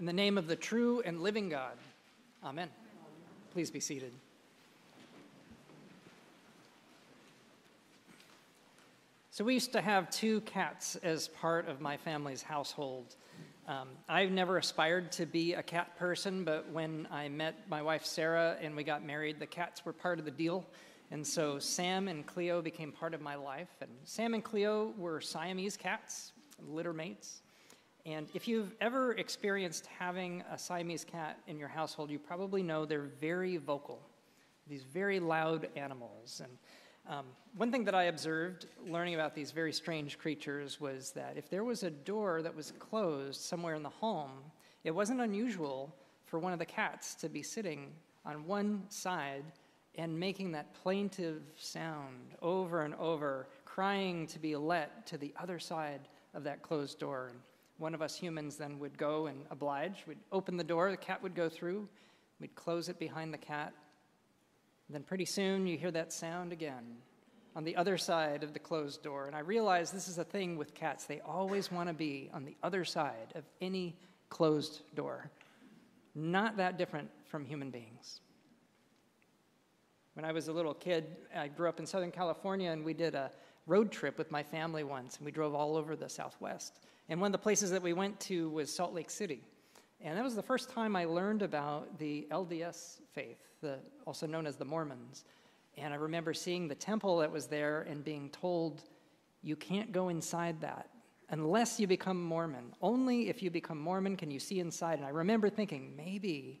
In the name of the true and living God, amen. Please be seated. So, we used to have two cats as part of my family's household. Um, I've never aspired to be a cat person, but when I met my wife Sarah and we got married, the cats were part of the deal. And so Sam and Cleo became part of my life. And Sam and Cleo were Siamese cats, litter mates. And if you've ever experienced having a Siamese cat in your household, you probably know they're very vocal, these very loud animals. And um, one thing that I observed learning about these very strange creatures was that if there was a door that was closed somewhere in the home, it wasn't unusual for one of the cats to be sitting on one side and making that plaintive sound over and over, crying to be let to the other side of that closed door. And one of us humans then would go and oblige. We'd open the door, the cat would go through, we'd close it behind the cat. And then pretty soon you hear that sound again on the other side of the closed door. And I realize this is a thing with cats. They always want to be on the other side of any closed door. Not that different from human beings. When I was a little kid, I grew up in Southern California and we did a road trip with my family once, and we drove all over the Southwest. And one of the places that we went to was Salt Lake City. And that was the first time I learned about the LDS faith, the, also known as the Mormons. And I remember seeing the temple that was there and being told, you can't go inside that unless you become Mormon. Only if you become Mormon can you see inside. And I remember thinking, maybe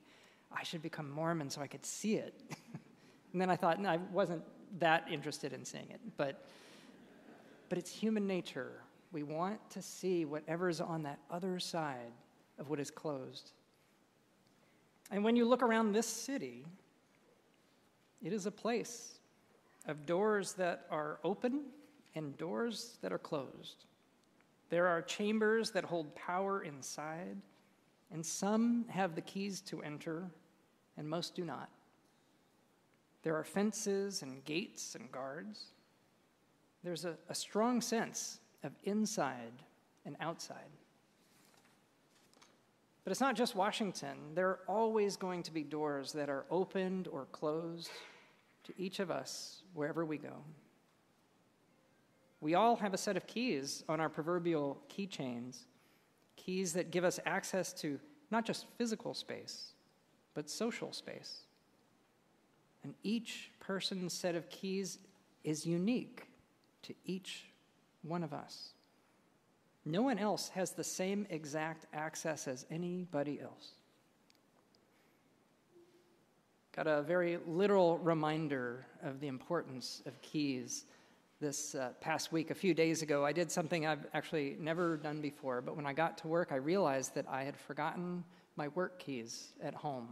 I should become Mormon so I could see it. and then I thought, no, I wasn't that interested in seeing it. But but it's human nature. We want to see whatever's on that other side of what is closed. And when you look around this city, it is a place of doors that are open and doors that are closed. There are chambers that hold power inside, and some have the keys to enter, and most do not. There are fences and gates and guards there's a, a strong sense of inside and outside. But it's not just Washington. There are always going to be doors that are opened or closed to each of us wherever we go. We all have a set of keys on our proverbial keychains, keys that give us access to not just physical space, but social space. And each person's set of keys is unique to each one of us. No one else has the same exact access as anybody else. Got a very literal reminder of the importance of keys this uh, past week. A few days ago, I did something I've actually never done before, but when I got to work, I realized that I had forgotten my work keys at home.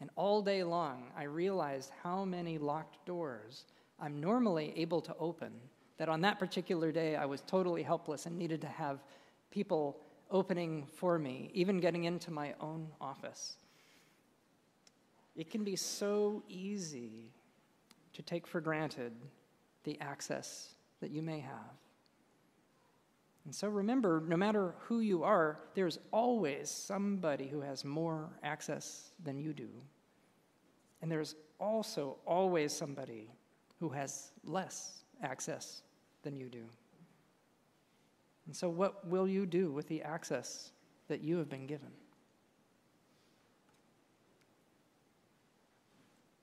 And all day long, I realized how many locked doors I'm normally able to open that on that particular day I was totally helpless and needed to have people opening for me, even getting into my own office. It can be so easy to take for granted the access that you may have. And so remember, no matter who you are, there's always somebody who has more access than you do. And there's also always somebody who has less access than you do. And so, what will you do with the access that you have been given?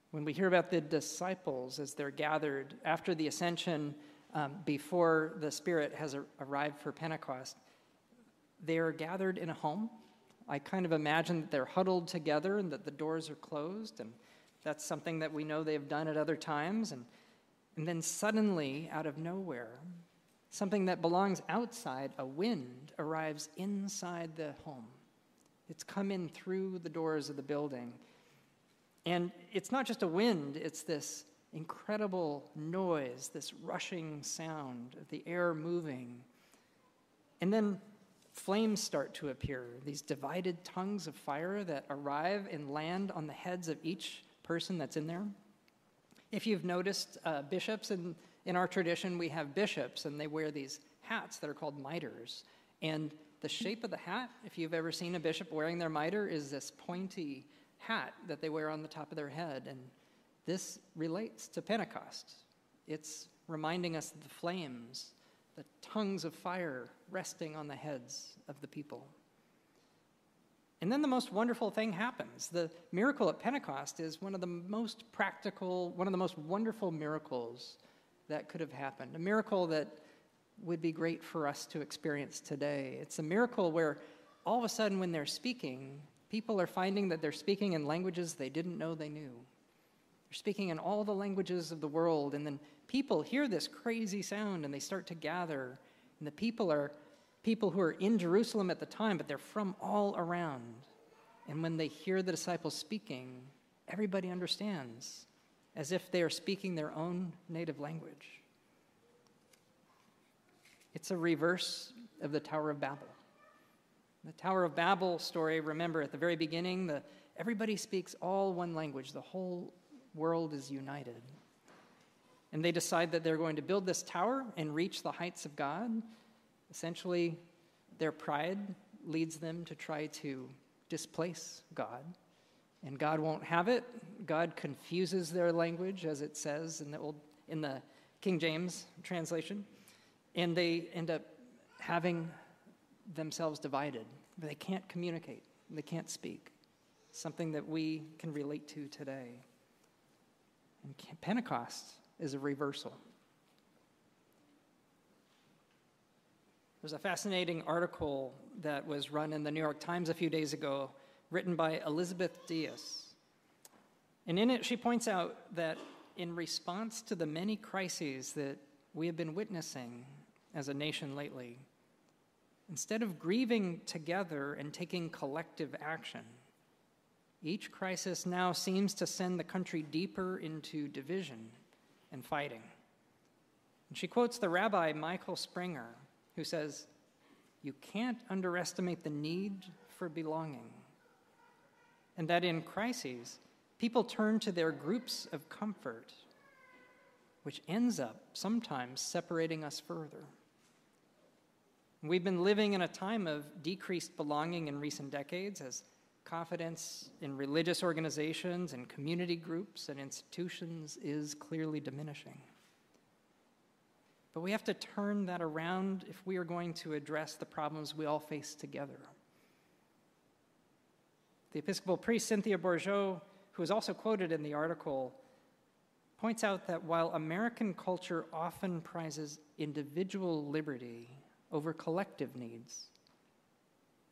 When we hear about the disciples as they're gathered after the ascension, um, before the Spirit has arrived for Pentecost, they are gathered in a home. I kind of imagine that they're huddled together and that the doors are closed, and that's something that we know they've done at other times. And and then suddenly, out of nowhere, something that belongs outside, a wind, arrives inside the home. It's come in through the doors of the building. And it's not just a wind, it's this incredible noise, this rushing sound of the air moving. And then flames start to appear, these divided tongues of fire that arrive and land on the heads of each person that's in there. If you've noticed, uh, bishops, in, in our tradition, we have bishops, and they wear these hats that are called mitres. And the shape of the hat, if you've ever seen a bishop wearing their mitre, is this pointy hat that they wear on the top of their head. And this relates to Pentecost. It's reminding us of the flames, the tongues of fire resting on the heads of the people. And then the most wonderful thing happens. The miracle at Pentecost is one of the most practical, one of the most wonderful miracles that could have happened. A miracle that would be great for us to experience today. It's a miracle where all of a sudden, when they're speaking, people are finding that they're speaking in languages they didn't know they knew. They're speaking in all the languages of the world, and then people hear this crazy sound and they start to gather. And the people are people who are in Jerusalem at the time, but they're from all around. And when they hear the disciples speaking, everybody understands as if they are speaking their own native language. It's a reverse of the Tower of Babel. The Tower of Babel story, remember at the very beginning, the, everybody speaks all one language, the whole world is united. And they decide that they're going to build this tower and reach the heights of God. Essentially, their pride leads them to try to displace God. And God won't have it. God confuses their language, as it says in the, old, in the King James translation. And they end up having themselves divided. They can't communicate, they can't speak. Something that we can relate to today. And Pentecost is a reversal. There's a fascinating article that was run in the New York Times a few days ago, written by Elizabeth Dias. And in it, she points out that in response to the many crises that we have been witnessing as a nation lately, instead of grieving together and taking collective action, each crisis now seems to send the country deeper into division and fighting. And she quotes the rabbi Michael Springer, who says, You can't underestimate the need for belonging. And that in crises, people turn to their groups of comfort, which ends up sometimes separating us further. We've been living in a time of decreased belonging in recent decades as confidence in religious organizations and community groups and institutions is clearly diminishing. But we have to turn that around if we are going to address the problems we all face together. The Episcopal priest Cynthia Bourgeault, who is also quoted in the article, points out that while American culture often prizes individual liberty over collective needs.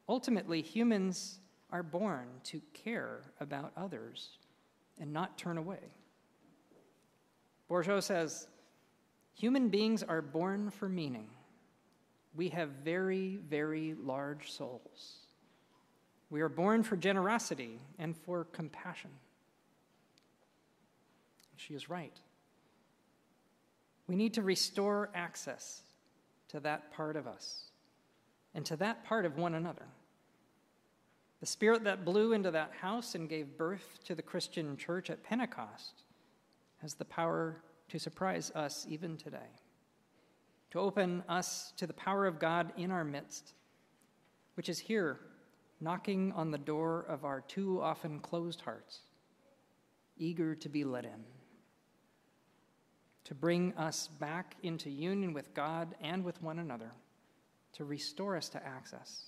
Ultimately, humans are born to care about others and not turn away. Bourgeault says human beings are born for meaning. We have very, very large souls. We are born for generosity and for compassion. She is right. We need to restore access to that part of us and to that part of one another. The spirit that blew into that house and gave birth to the Christian church at Pentecost has the power to surprise us even today, to open us to the power of God in our midst, which is here knocking on the door of our too often closed hearts, eager to be let in to bring us back into union with God and with one another, to restore us to access,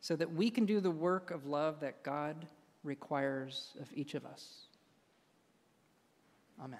so that we can do the work of love that God requires of each of us. Amen.